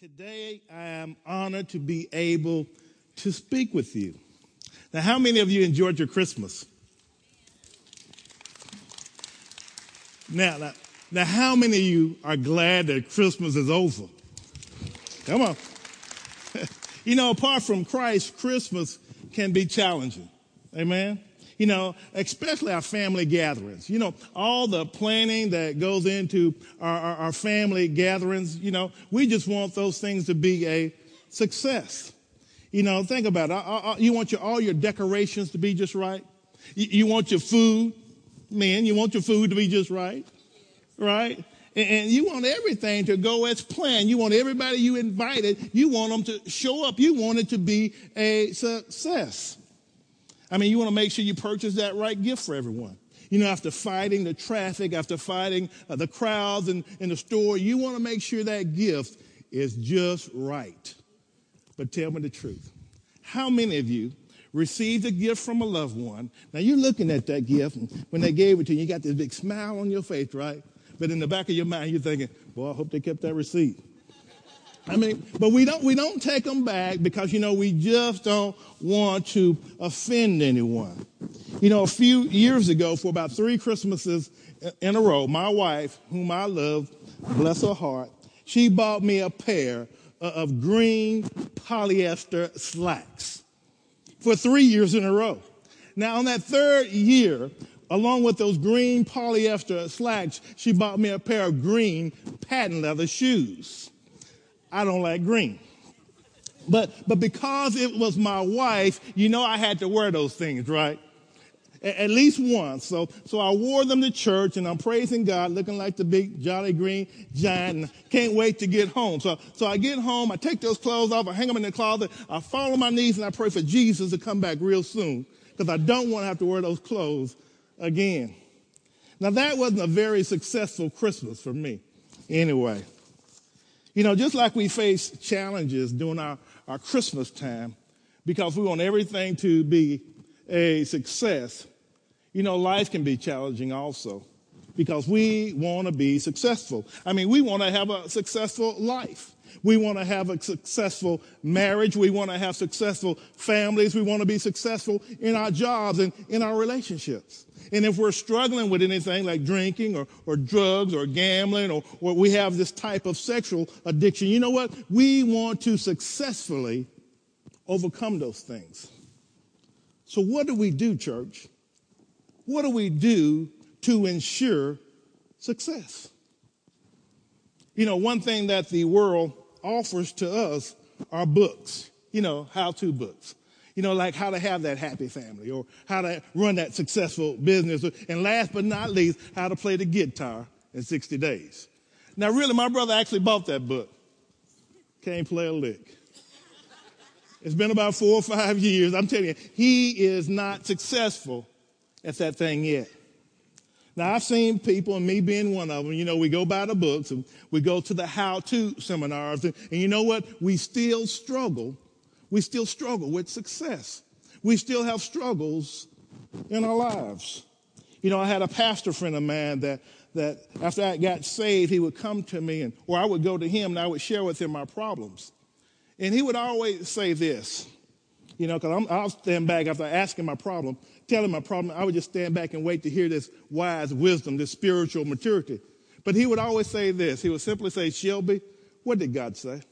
Today I am honored to be able to speak with you. Now, how many of you enjoyed your Christmas? Now, now, now how many of you are glad that Christmas is over? Come on. you know, apart from Christ, Christmas can be challenging. Amen you know, especially our family gatherings. You know, all the planning that goes into our, our, our family gatherings, you know, we just want those things to be a success. You know, think about it. You want your, all your decorations to be just right. You, you want your food, man, you want your food to be just right, right? And, and you want everything to go as planned. You want everybody you invited, you want them to show up. You want it to be a success. I mean, you want to make sure you purchase that right gift for everyone. You know, after fighting the traffic, after fighting uh, the crowds in, in the store, you want to make sure that gift is just right. But tell me the truth. How many of you received a gift from a loved one? Now you're looking at that gift, when they gave it to you, you got this big smile on your face, right? But in the back of your mind, you're thinking, boy, I hope they kept that receipt. I mean, but we don't, we don't take them back because, you know, we just don't want to offend anyone. You know, a few years ago, for about three Christmases in a row, my wife, whom I love, bless her heart, she bought me a pair of green polyester slacks for three years in a row. Now, on that third year, along with those green polyester slacks, she bought me a pair of green patent leather shoes. I don't like green. But, but because it was my wife, you know I had to wear those things, right? At least once. So, so I wore them to church and I'm praising God, looking like the big jolly green giant can't wait to get home. So, so I get home, I take those clothes off, I hang them in the closet, I fall on my knees and I pray for Jesus to come back real soon because I don't want to have to wear those clothes again. Now that wasn't a very successful Christmas for me anyway. You know, just like we face challenges during our, our Christmas time because we want everything to be a success, you know, life can be challenging also because we want to be successful. I mean, we want to have a successful life. We want to have a successful marriage. We want to have successful families. We want to be successful in our jobs and in our relationships. And if we're struggling with anything like drinking or, or drugs or gambling or, or we have this type of sexual addiction, you know what? We want to successfully overcome those things. So, what do we do, church? What do we do to ensure success? You know, one thing that the world offers to us are books, you know, how to books you know, like how to have that happy family or how to run that successful business. And last but not least, how to play the guitar in 60 days. Now, really, my brother actually bought that book. Can't play a lick. It's been about four or five years. I'm telling you, he is not successful at that thing yet. Now, I've seen people, and me being one of them, you know, we go by the books and we go to the how to seminars, and, and you know what? We still struggle we still struggle with success. We still have struggles in our lives. You know, I had a pastor friend of mine that, that after I got saved, he would come to me and, or I would go to him and I would share with him my problems. And he would always say this, you know, because I'll stand back after asking my problem, telling my problem. I would just stand back and wait to hear this wise wisdom, this spiritual maturity. But he would always say this. He would simply say, Shelby, what did God say?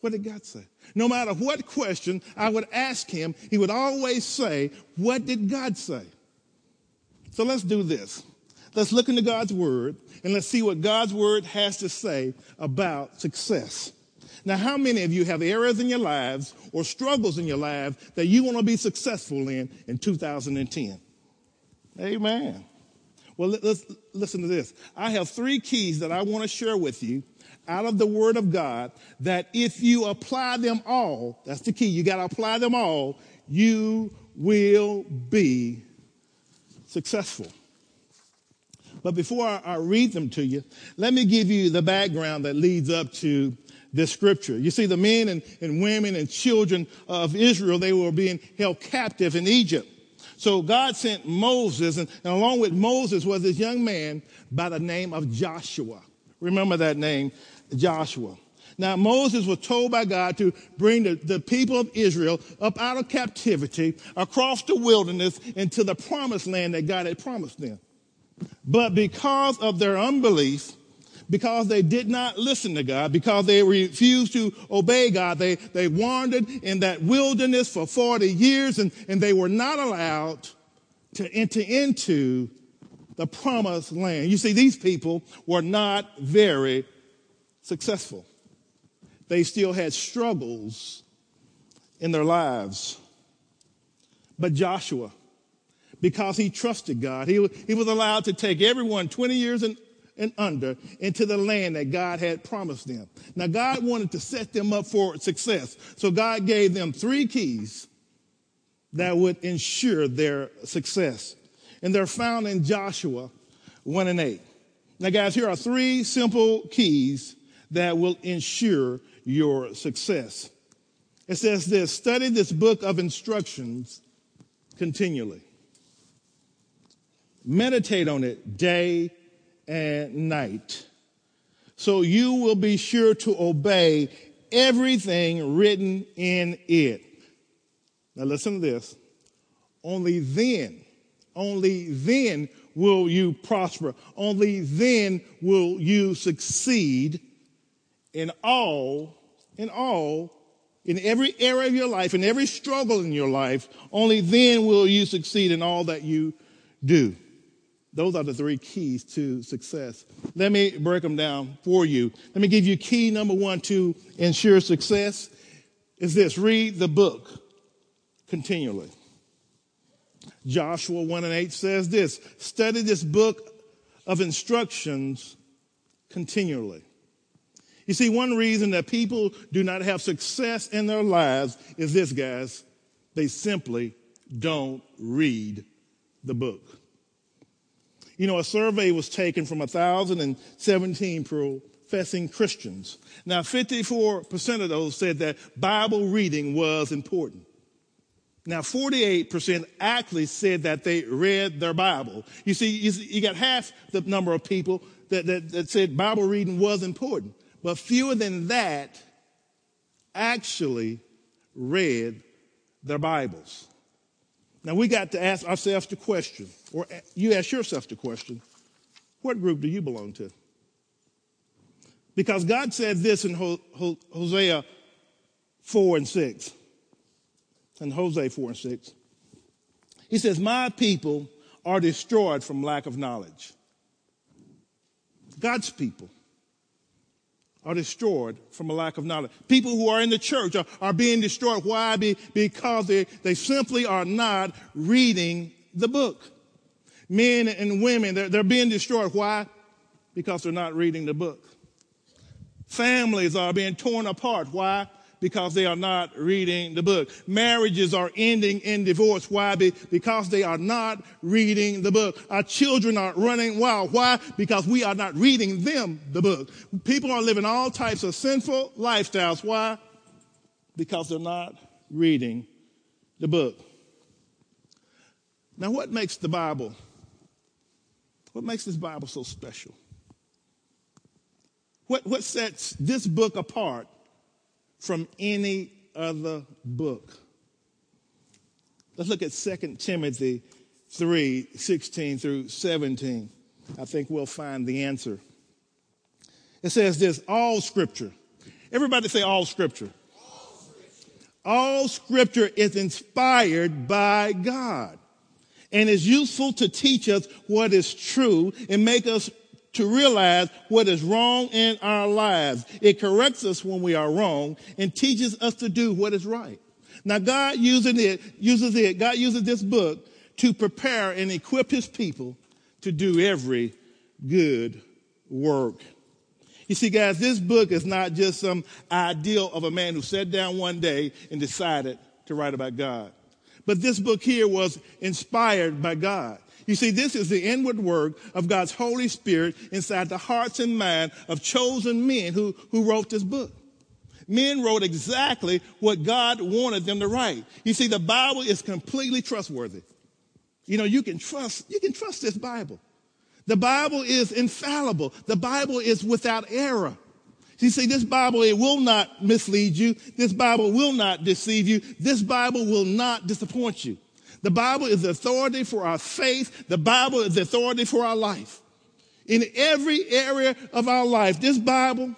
What did God say? No matter what question I would ask him, he would always say, What did God say? So let's do this. Let's look into God's word and let's see what God's word has to say about success. Now, how many of you have areas in your lives or struggles in your life that you want to be successful in in 2010? Amen. Well, let's listen to this. I have three keys that I want to share with you out of the Word of God that if you apply them all, that's the key, you got to apply them all, you will be successful. But before I, I read them to you, let me give you the background that leads up to this scripture. You see, the men and, and women and children of Israel, they were being held captive in Egypt. So God sent Moses, and, and, along with Moses was this young man by the name of Joshua. Remember that name. Joshua. Now, Moses was told by God to bring the, the, people of Israel up out of captivity across the wilderness into the promised land that God had promised them. But because of their unbelief, because they did not listen to God, because they refused to obey God, they, they wandered in that wilderness for 40 years and, and they were not allowed to enter into the promised land. You see, these people were not very successful they still had struggles in their lives. But Joshua, because he trusted God, he, he was allowed to take everyone 20 years and, and under into the land that God had promised them. Now, God wanted to set them up for success. So God gave them three keys that would ensure their success. And they're found in Joshua 1 and 8. Now, guys, here are three simple keys that will ensure your success. It says this study this book of instructions continually, meditate on it day and night, so you will be sure to obey everything written in it. Now, listen to this. Only then, only then will you prosper. Only then will you succeed in all in all, in every area of your life, in every struggle in your life, only then will you succeed in all that you do. Those are the three keys to success. Let me break them down for you. Let me give you key number one to ensure success is this read the book continually. Joshua 1 and 8 says this study this book of instructions continually. You see, one reason that people do not have success in their lives is this, guys. They simply don't read the book. You know, a survey was taken from 1,017 professing Christians. Now, 54% of those said that Bible reading was important. Now, 48% actually said that they read their Bible. You see, you, got half the number of people that, that, that said Bible reading was important but fewer than that actually read their Bibles. Now we got to ask ourselves the question, or you ask yourself the question, what group do you belong to? Because God said this in Hosea 4 and 6. And Hosea 4 and 6. He says, My people are destroyed from lack of knowledge. God's people are destroyed from a lack of knowledge. People who are in the church are, are being destroyed. Why? Be, because they, they simply are not reading the book. Men and women, they're, they're being destroyed. Why? Because they're not reading the book. Families are being torn apart. Why? Because they are not reading the book. Marriages are ending in divorce. Why? Because they are not reading the book. Our children are running wild. Why? Because we are not reading them the book. People are living all types of sinful lifestyles. Why? Because they're not reading the book. Now, what makes the Bible, what makes this Bible so special? What, what sets this book apart from any other book. Let's look at 2 Timothy 3 16 through 17. I think we'll find the answer. It says this all scripture. Everybody say all scripture. All scripture, all scripture is inspired by God and is useful to teach us what is true and make us to realize what is wrong in our lives. It corrects us when we are wrong and teaches us to do what is right. Now God using it, uses it, God uses this book to prepare and equip his people to do every good work. You see, guys, this book is not just some ideal of a man who sat down one day and decided to write about God. But this book here was inspired by God. You see, this is the inward work of God's Holy Spirit inside the hearts and mind of chosen men who, who wrote this book. Men wrote exactly what God wanted them to write. You see, the Bible is completely trustworthy. You know, you can trust, you can trust this Bible. The Bible is infallible. The Bible is without error. You see, this Bible, it will not mislead you. This Bible will not deceive you. This Bible will not disappoint you. The Bible is the authority for our faith. The Bible is the authority for our life. In every area of our life, this Bible,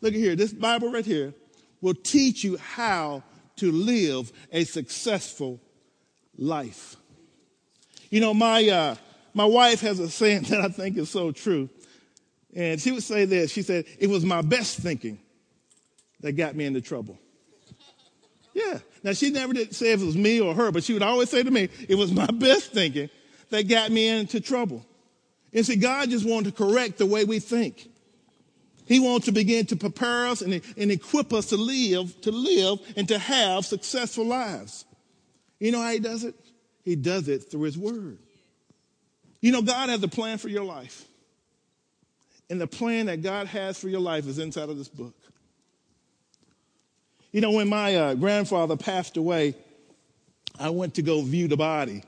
look at here, this Bible right here will teach you how to live a successful life. You know, my, uh, my wife has a saying that I think is so true. And she would say this. She said, it was my best thinking that got me into trouble. Yeah. Now she never did say if it was me or her, but she would always say to me, it was my best thinking that got me into trouble. And see, God just wanted to correct the way we think. He wants to begin to prepare us and, and equip us to live, to live and to have successful lives. You know how he does it? He does it through his word. You know, God has a plan for your life. And the plan that God has for your life is inside of this book. You know, when my uh, grandfather passed away, I went to go view the body.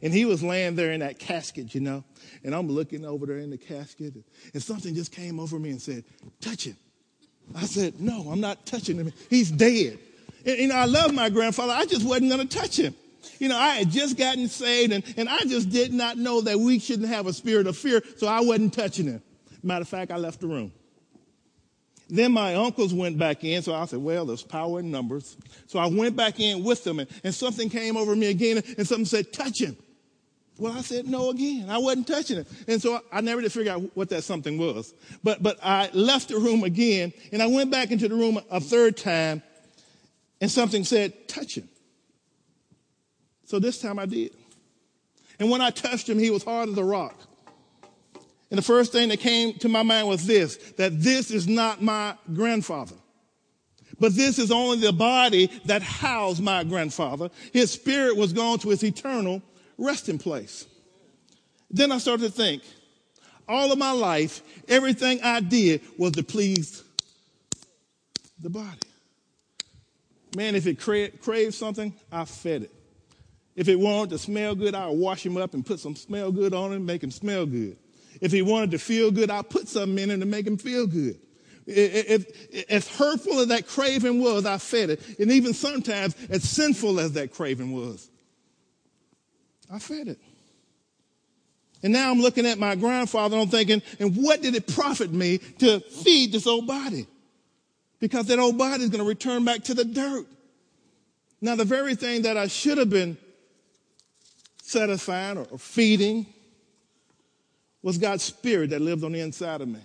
And he was laying there in that casket, you know. And I'm looking over there in the casket. And something just came over me and said, Touch him. I said, No, I'm not touching him. He's dead. And, you know, I love my grandfather. I just wasn't going to touch him. You know, I had just gotten saved and, and I just did not know that we shouldn't have a spirit of fear, so I wasn't touching him. Matter of fact, I left the room. Then my uncles went back in, so I said, well, there's power in numbers. So I went back in with them, and, and something came over me again, and something said, touch him. Well, I said no again. I wasn't touching it. And so I never did figure out what that something was. But, but I left the room again, and I went back into the room a third time, and something said, touch him. So this time I did. And when I touched him, he was hard as a rock. And the first thing that came to my mind was this, that this is not my grandfather. But this is only the body that housed my grandfather. His spirit was gone to his eternal resting place. Then I started to think, all of my life, everything I did was to please the body. Man, if it cra- craved something, I fed it. If it wanted to smell good, I would wash him up and put some smell good on him, make him smell good. If he wanted to feel good, I put something in him to make him feel good. If, as hurtful as that craving was, I fed it. And even sometimes, as sinful as that craving was, I fed it. And now I'm looking at my grandfather and I'm thinking, and what did it profit me to feed this old body? Because that old body is going to return back to the dirt. Now, the very thing that I should have been satisfying or feeding was God's spirit that lived on the inside of me.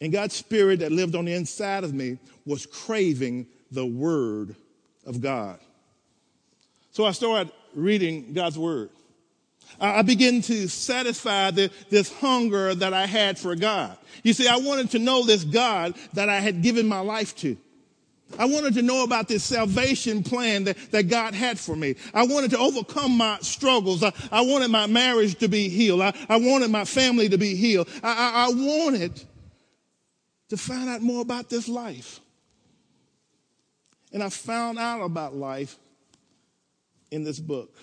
And God's spirit that lived on the inside of me was craving the word of God. So I started reading God's word. I began to satisfy the, this hunger that I had for God. You see, I wanted to know this God that I had given my life to. I wanted to know about this salvation plan that, that God had for me. I wanted to overcome my struggles. I, I wanted my marriage to be healed. I, I wanted my family to be healed. I, I, I wanted to find out more about this life. And I found out about life in this book.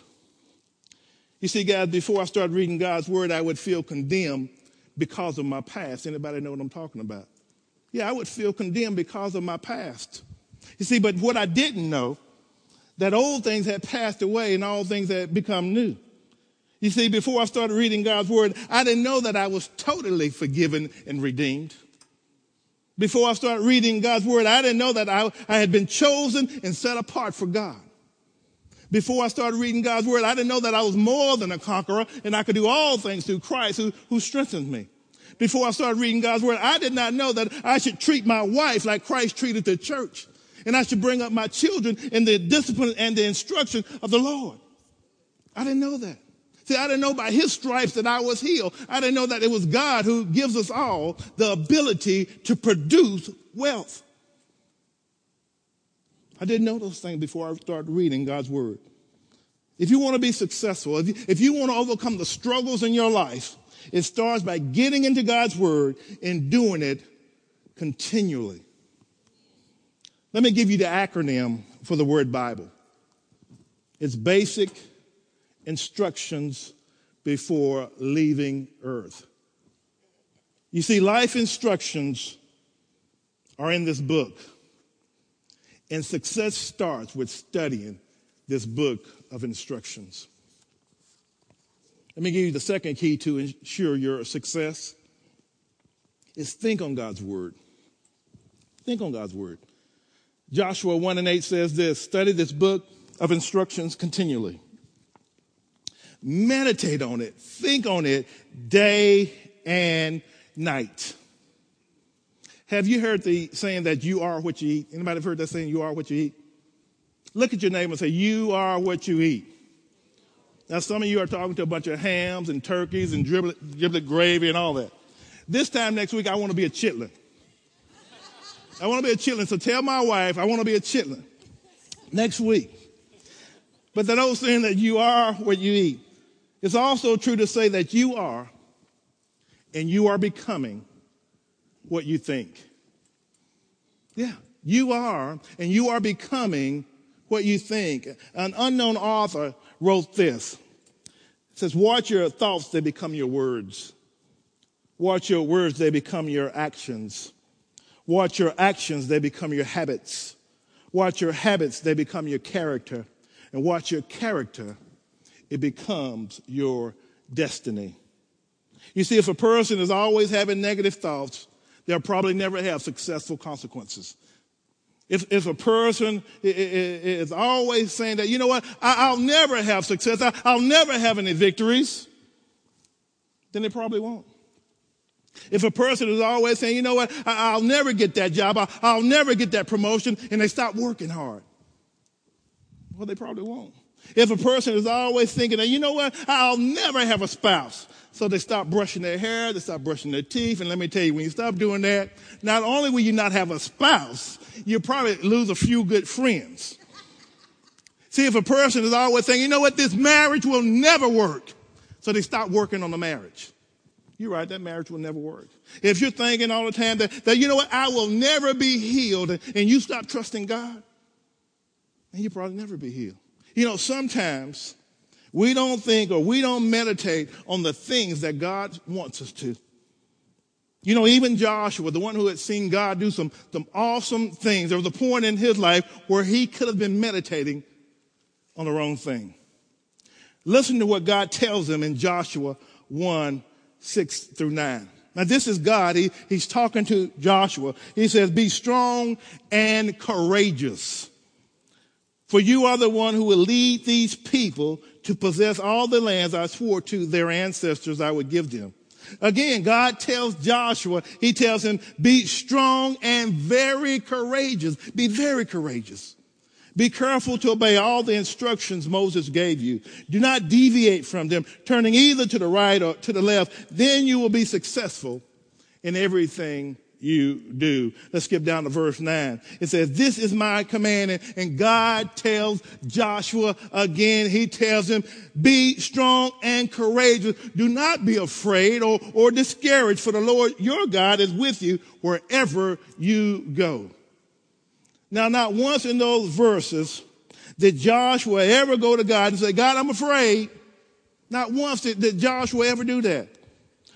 You see, guys, before I started reading God's word, I would feel condemned because of my past. Anybody know what I'm talking about? Yeah, I would feel condemned because of my past. You see, but what I didn't know, that old things had passed away and all things had become new. You see, before I started reading God's word, I didn't know that I was totally forgiven and redeemed. Before I started reading God's word, I didn't know that I, I had been chosen and set apart for God. Before I started reading God's word, I didn't know that I was more than a conqueror and I could do all things through Christ who, who strengthens me. Before I started reading God's word, I did not know that I should treat my wife like Christ treated the church and I should bring up my children in the discipline and the instruction of the Lord. I didn't know that. See, I didn't know by his stripes that I was healed. I didn't know that it was God who gives us all the ability to produce wealth. I didn't know those things before I started reading God's word. If you want to be successful, if you, if you want to overcome the struggles in your life, it starts by getting into God's word and doing it continually. Let me give you the acronym for the word Bible. It's basic instructions before leaving earth. You see, life instructions are in this book. And success starts with studying this book of instructions. Let me give you the second key to ensure your success is think on God's word. Think on God's word. Joshua 1 and 8 says this study this book of instructions continually. Meditate on it, think on it day and night. Have you heard the saying that you are what you eat? Anybody heard that saying, you are what you eat? Look at your neighbor and say, you are what you eat. Now, some of you are talking to a bunch of hams and turkeys and giblet gravy and all that. This time next week, I want to be a chitlin. I want to be a chitlin. So tell my wife, I want to be a chitlin next week. But that old saying that you are what you eat. It's also true to say that you are and you are becoming what you think. Yeah, you are and you are becoming what you think. An unknown author wrote this. It says, watch your thoughts, they become your words. Watch your words, they become your actions. Watch your actions, they become your habits. Watch your habits, they become your character. And watch your character, it becomes your destiny. You see, if a person is always having negative thoughts, they'll probably never have successful consequences. If, if a person is always saying that, you know what, I'll never have success, I'll never have any victories, then they probably won't. If a person is always saying, you know what, I'll never get that job, I'll never get that promotion, and they stop working hard, well, they probably won't. If a person is always thinking you know what, I'll never have a spouse. So they stop brushing their hair, they stop brushing their teeth. And let me tell you, when you stop doing that, not only will you not have a spouse, you'll probably lose a few good friends. See, if a person is always saying, you know what, this marriage will never work. So they stop working on the marriage. You're right, that marriage will never work. If you're thinking all the time that, that you know what, I will never be healed, and, you stop trusting God, then you'll probably never be healed. You know, sometimes we don't think or we don't meditate on the things that God wants us to. You know, even Joshua, the one who had seen God do some, some awesome things, there was a point in his life where he could have been meditating on the wrong thing. Listen to what God tells him in Joshua 1, 6 through 9. Now this is God. He, he's talking to Joshua. He says, be strong and courageous. For you are the one who will lead these people to possess all the lands I swore to their ancestors I would give them. Again, God tells Joshua, he tells him, be strong and very courageous. Be very courageous. Be careful to obey all the instructions Moses gave you. Do not deviate from them, turning either to the right or to the left. Then you will be successful in everything you do. Let's skip down to verse 9. It says, This is my command. And God tells Joshua again, He tells him, Be strong and courageous. Do not be afraid or, or discouraged, for the Lord your God is with you wherever you go. Now, not once in those verses did Joshua ever go to God and say, God, I'm afraid. Not once did, did Joshua ever do that.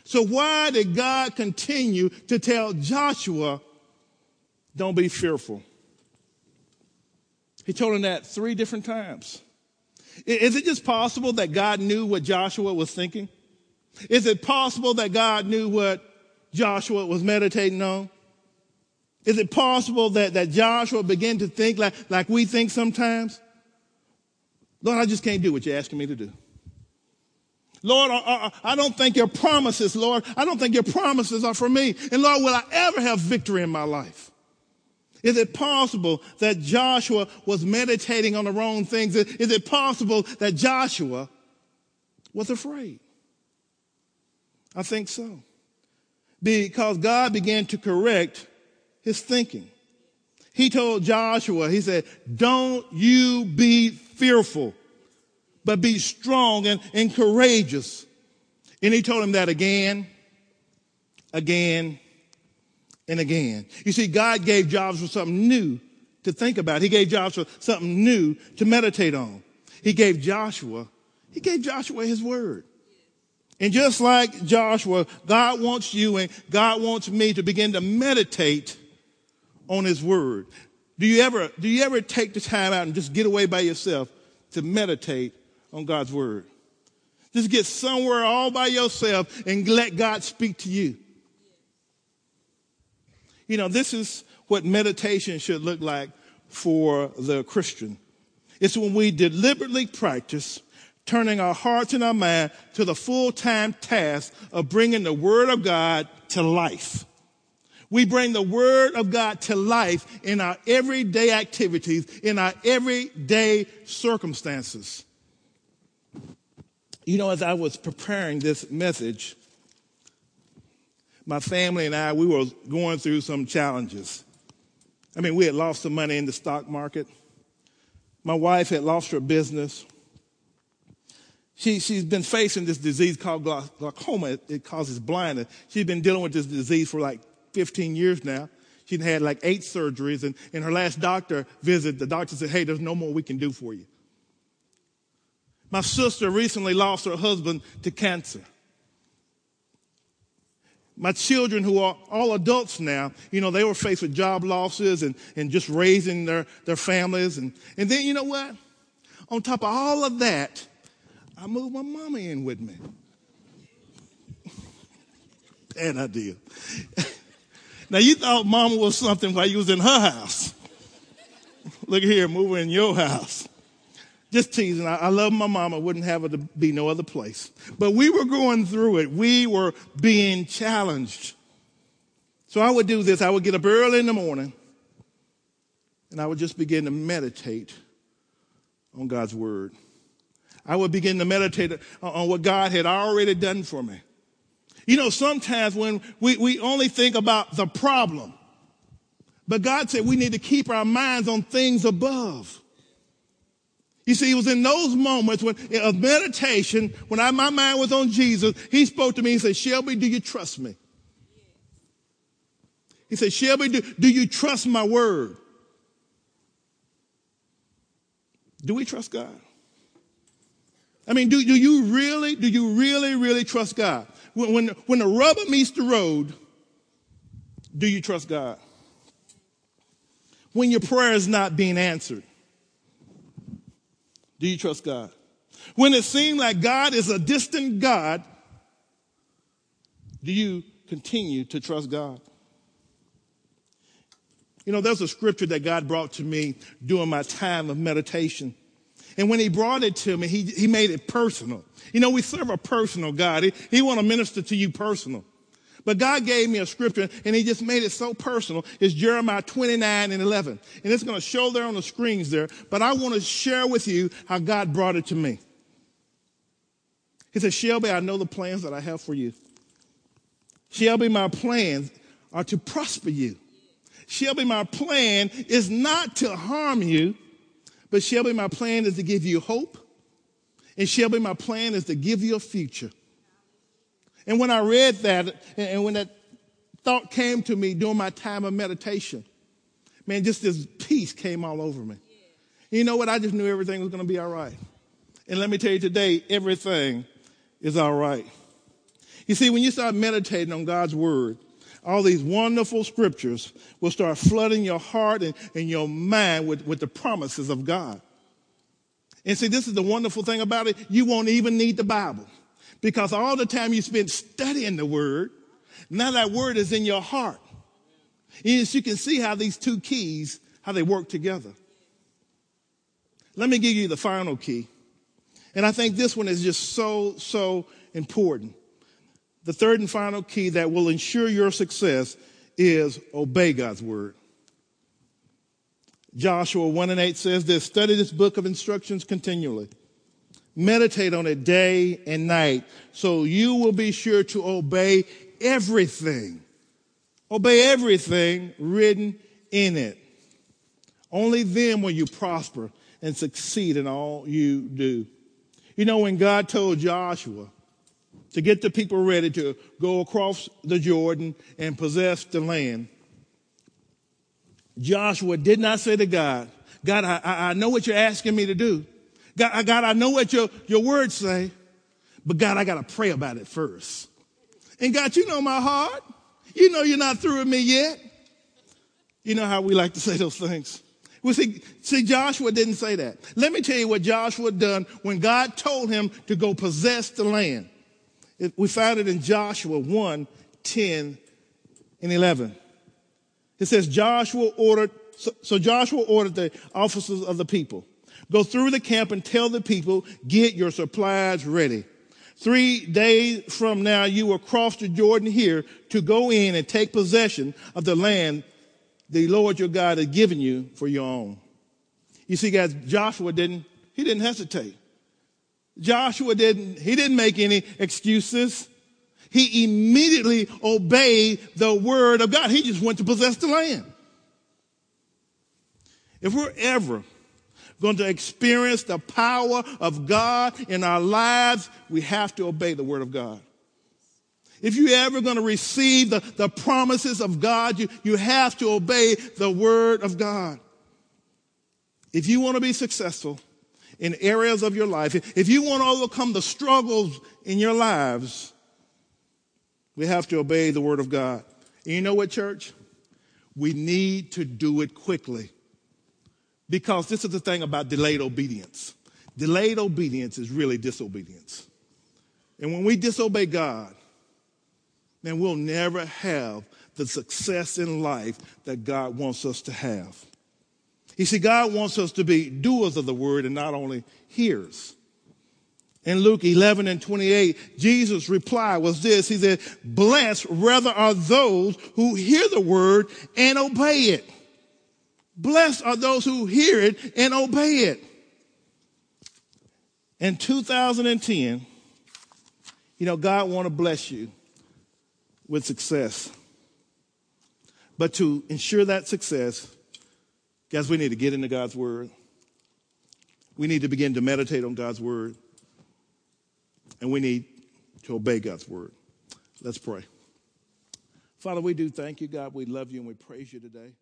So why did God continue to tell Joshua, don't be fearful? He told him that three different times. Is it just possible that God knew what Joshua was thinking? Is it possible that God knew what Joshua was meditating on? Is it possible that, that Joshua began to think like, like we think sometimes? Lord, I just can't do what you're asking me to do. Lord, I, don't think your promises, Lord, I don't think your promises are for me. And Lord, will I ever have victory in my life? Is it possible that Joshua was meditating on the wrong things? Is it possible that Joshua was afraid? I think so. Because God began to correct his thinking. He told Joshua, he said, don't you be fearful but be strong and, and courageous. And he told him that again, again, and again. You see, God gave Joshua something new to think about. He gave Joshua something new to meditate on. He gave Joshua, he gave Joshua his word. And just like Joshua, God wants you and God wants me to begin to meditate on his word. Do you ever, do you ever take the time out and just get away by yourself to meditate on God's word? Just get somewhere all by yourself and let God speak to you. You know, this is what meditation should look like for the Christian. It's when we deliberately practice turning our hearts and our mind to the full-time task of bringing the Word of God to life. We bring the Word of God to life in our everyday activities, in our everyday circumstances. You know, as I was preparing this message, my family and I, we were going through some challenges. I mean, we had lost some money in the stock market. My wife had lost her business. She, she's been facing this disease called glaucoma. It, it causes blindness. She's been dealing with this disease for like 15 years now. She'd had like eight surgeries, and in her last doctor visit, the doctor said, Hey, there's no more we can do for you. My sister recently lost her husband to cancer. My children, who are all adults now, you know, they were faced with job losses and, and just raising their, their families. And, and then, you know what? On top of all of that, I moved my mama in with me. Bad idea. now you thought mama was something while you was in her house. Look here, moving in your house. Just teasing. I, I love my mama. Wouldn't have her to be no other place. But we were going through it. We were being challenged. So I would do this. I would get up early in the morning and I would just begin to meditate on God's word. I would begin to meditate on what God had already done for me. You know, sometimes when we, we only think about the problem, but God said we need to keep our minds on things above. You see, it was in those moments when, of meditation, when I, my mind was on Jesus, he spoke to me and said, Shelby, do you trust me? He said, Shelby, do, do you trust my word? Do we trust God? I mean, do, do you really, do you really, really trust God? When, when, when the rubber meets the road, do you trust God? When your prayer is not being answered, do you trust God? When it seems like God is a distant God, do you continue to trust God? You know, there's a scripture that God brought to me during my time of meditation. And when he brought it to me, he, he made it personal. You know, we serve a personal God. He, he want to minister to you personal. But God gave me a scripture and he just made it so personal. It's Jeremiah 29 and 11. And it's going to show there on the screens there. But I want to share with you how God brought it to me. He said, Shelby, I know the plans that I have for you. Shelby, my plans are to prosper you. Shelby, my plan is not to harm you, but Shelby, my plan is to give you hope. And Shelby, my plan is to give you a future. And when I read that, and when that thought came to me during my time of meditation, man, just this peace came all over me. You know what? I just knew everything was going to be all right. And let me tell you today, everything is all right. You see, when you start meditating on God's word, all these wonderful scriptures will start flooding your heart and, and your mind with, with the promises of God. And see, this is the wonderful thing about it. You won't even need the Bible because all the time you spend studying the word, now that word is in your heart. Yes, you can see how these two keys, how they work together. Let me give you the final key. And I think this one is just so, so important. The third and final key that will ensure your success is obey God's word. Joshua 1 and 8 says this, study this book of instructions continually. Meditate on it day and night so you will be sure to obey everything. Obey everything written in it. Only then will you prosper and succeed in all you do. You know, when God told Joshua to get the people ready to go across the Jordan and possess the land, Joshua did not say to God, God, I, I know what you're asking me to do. God, God, I know what your, your words say, But God, I got to pray about it first. And God, you know my heart. You know you're not through with me yet. You know how we like to say those things. Well, see, see, Joshua didn't say that. Let me tell you what Joshua done when God told him to go possess the land. We found it in Joshua 1, 10, and 11. It says Joshua ordered, so, so Joshua ordered the officers of the people, go through the camp and tell the people, get your supplies ready. Three days from now, you will cross the Jordan here to go in and take possession of the land the Lord your God has given you for your own. You see, guys, Joshua didn't, he didn't hesitate. Joshua didn't, he didn't make any excuses. He immediately obeyed the word of God. He just went to possess the land. If we're ever going to experience the power of God in our lives, we have to obey the word of God. If you're ever going to receive the, the promises of God, you, you have to obey the word of God. If you want to be successful in areas of your life, if you want to overcome the struggles in your lives, we have to obey the word of God. And you know what, church? We need to do it quickly. Because this is the thing about delayed obedience. Delayed obedience is really disobedience. And when we disobey God, then we'll never have the success in life that God wants us to have. You see, God wants us to be doers of the word and not only hearers. In Luke 11 and 28, Jesus' reply was this. He said, blessed rather are those who hear the word and obey it. Blessed are those who hear it and obey it. In 2010, you know, God want to bless you with success. But to ensure that success, guys, we need to get into God's word. We need to begin to meditate on God's word. And we need to obey God's word. Let's pray. Father, we do thank you, God. We love you and we praise you today.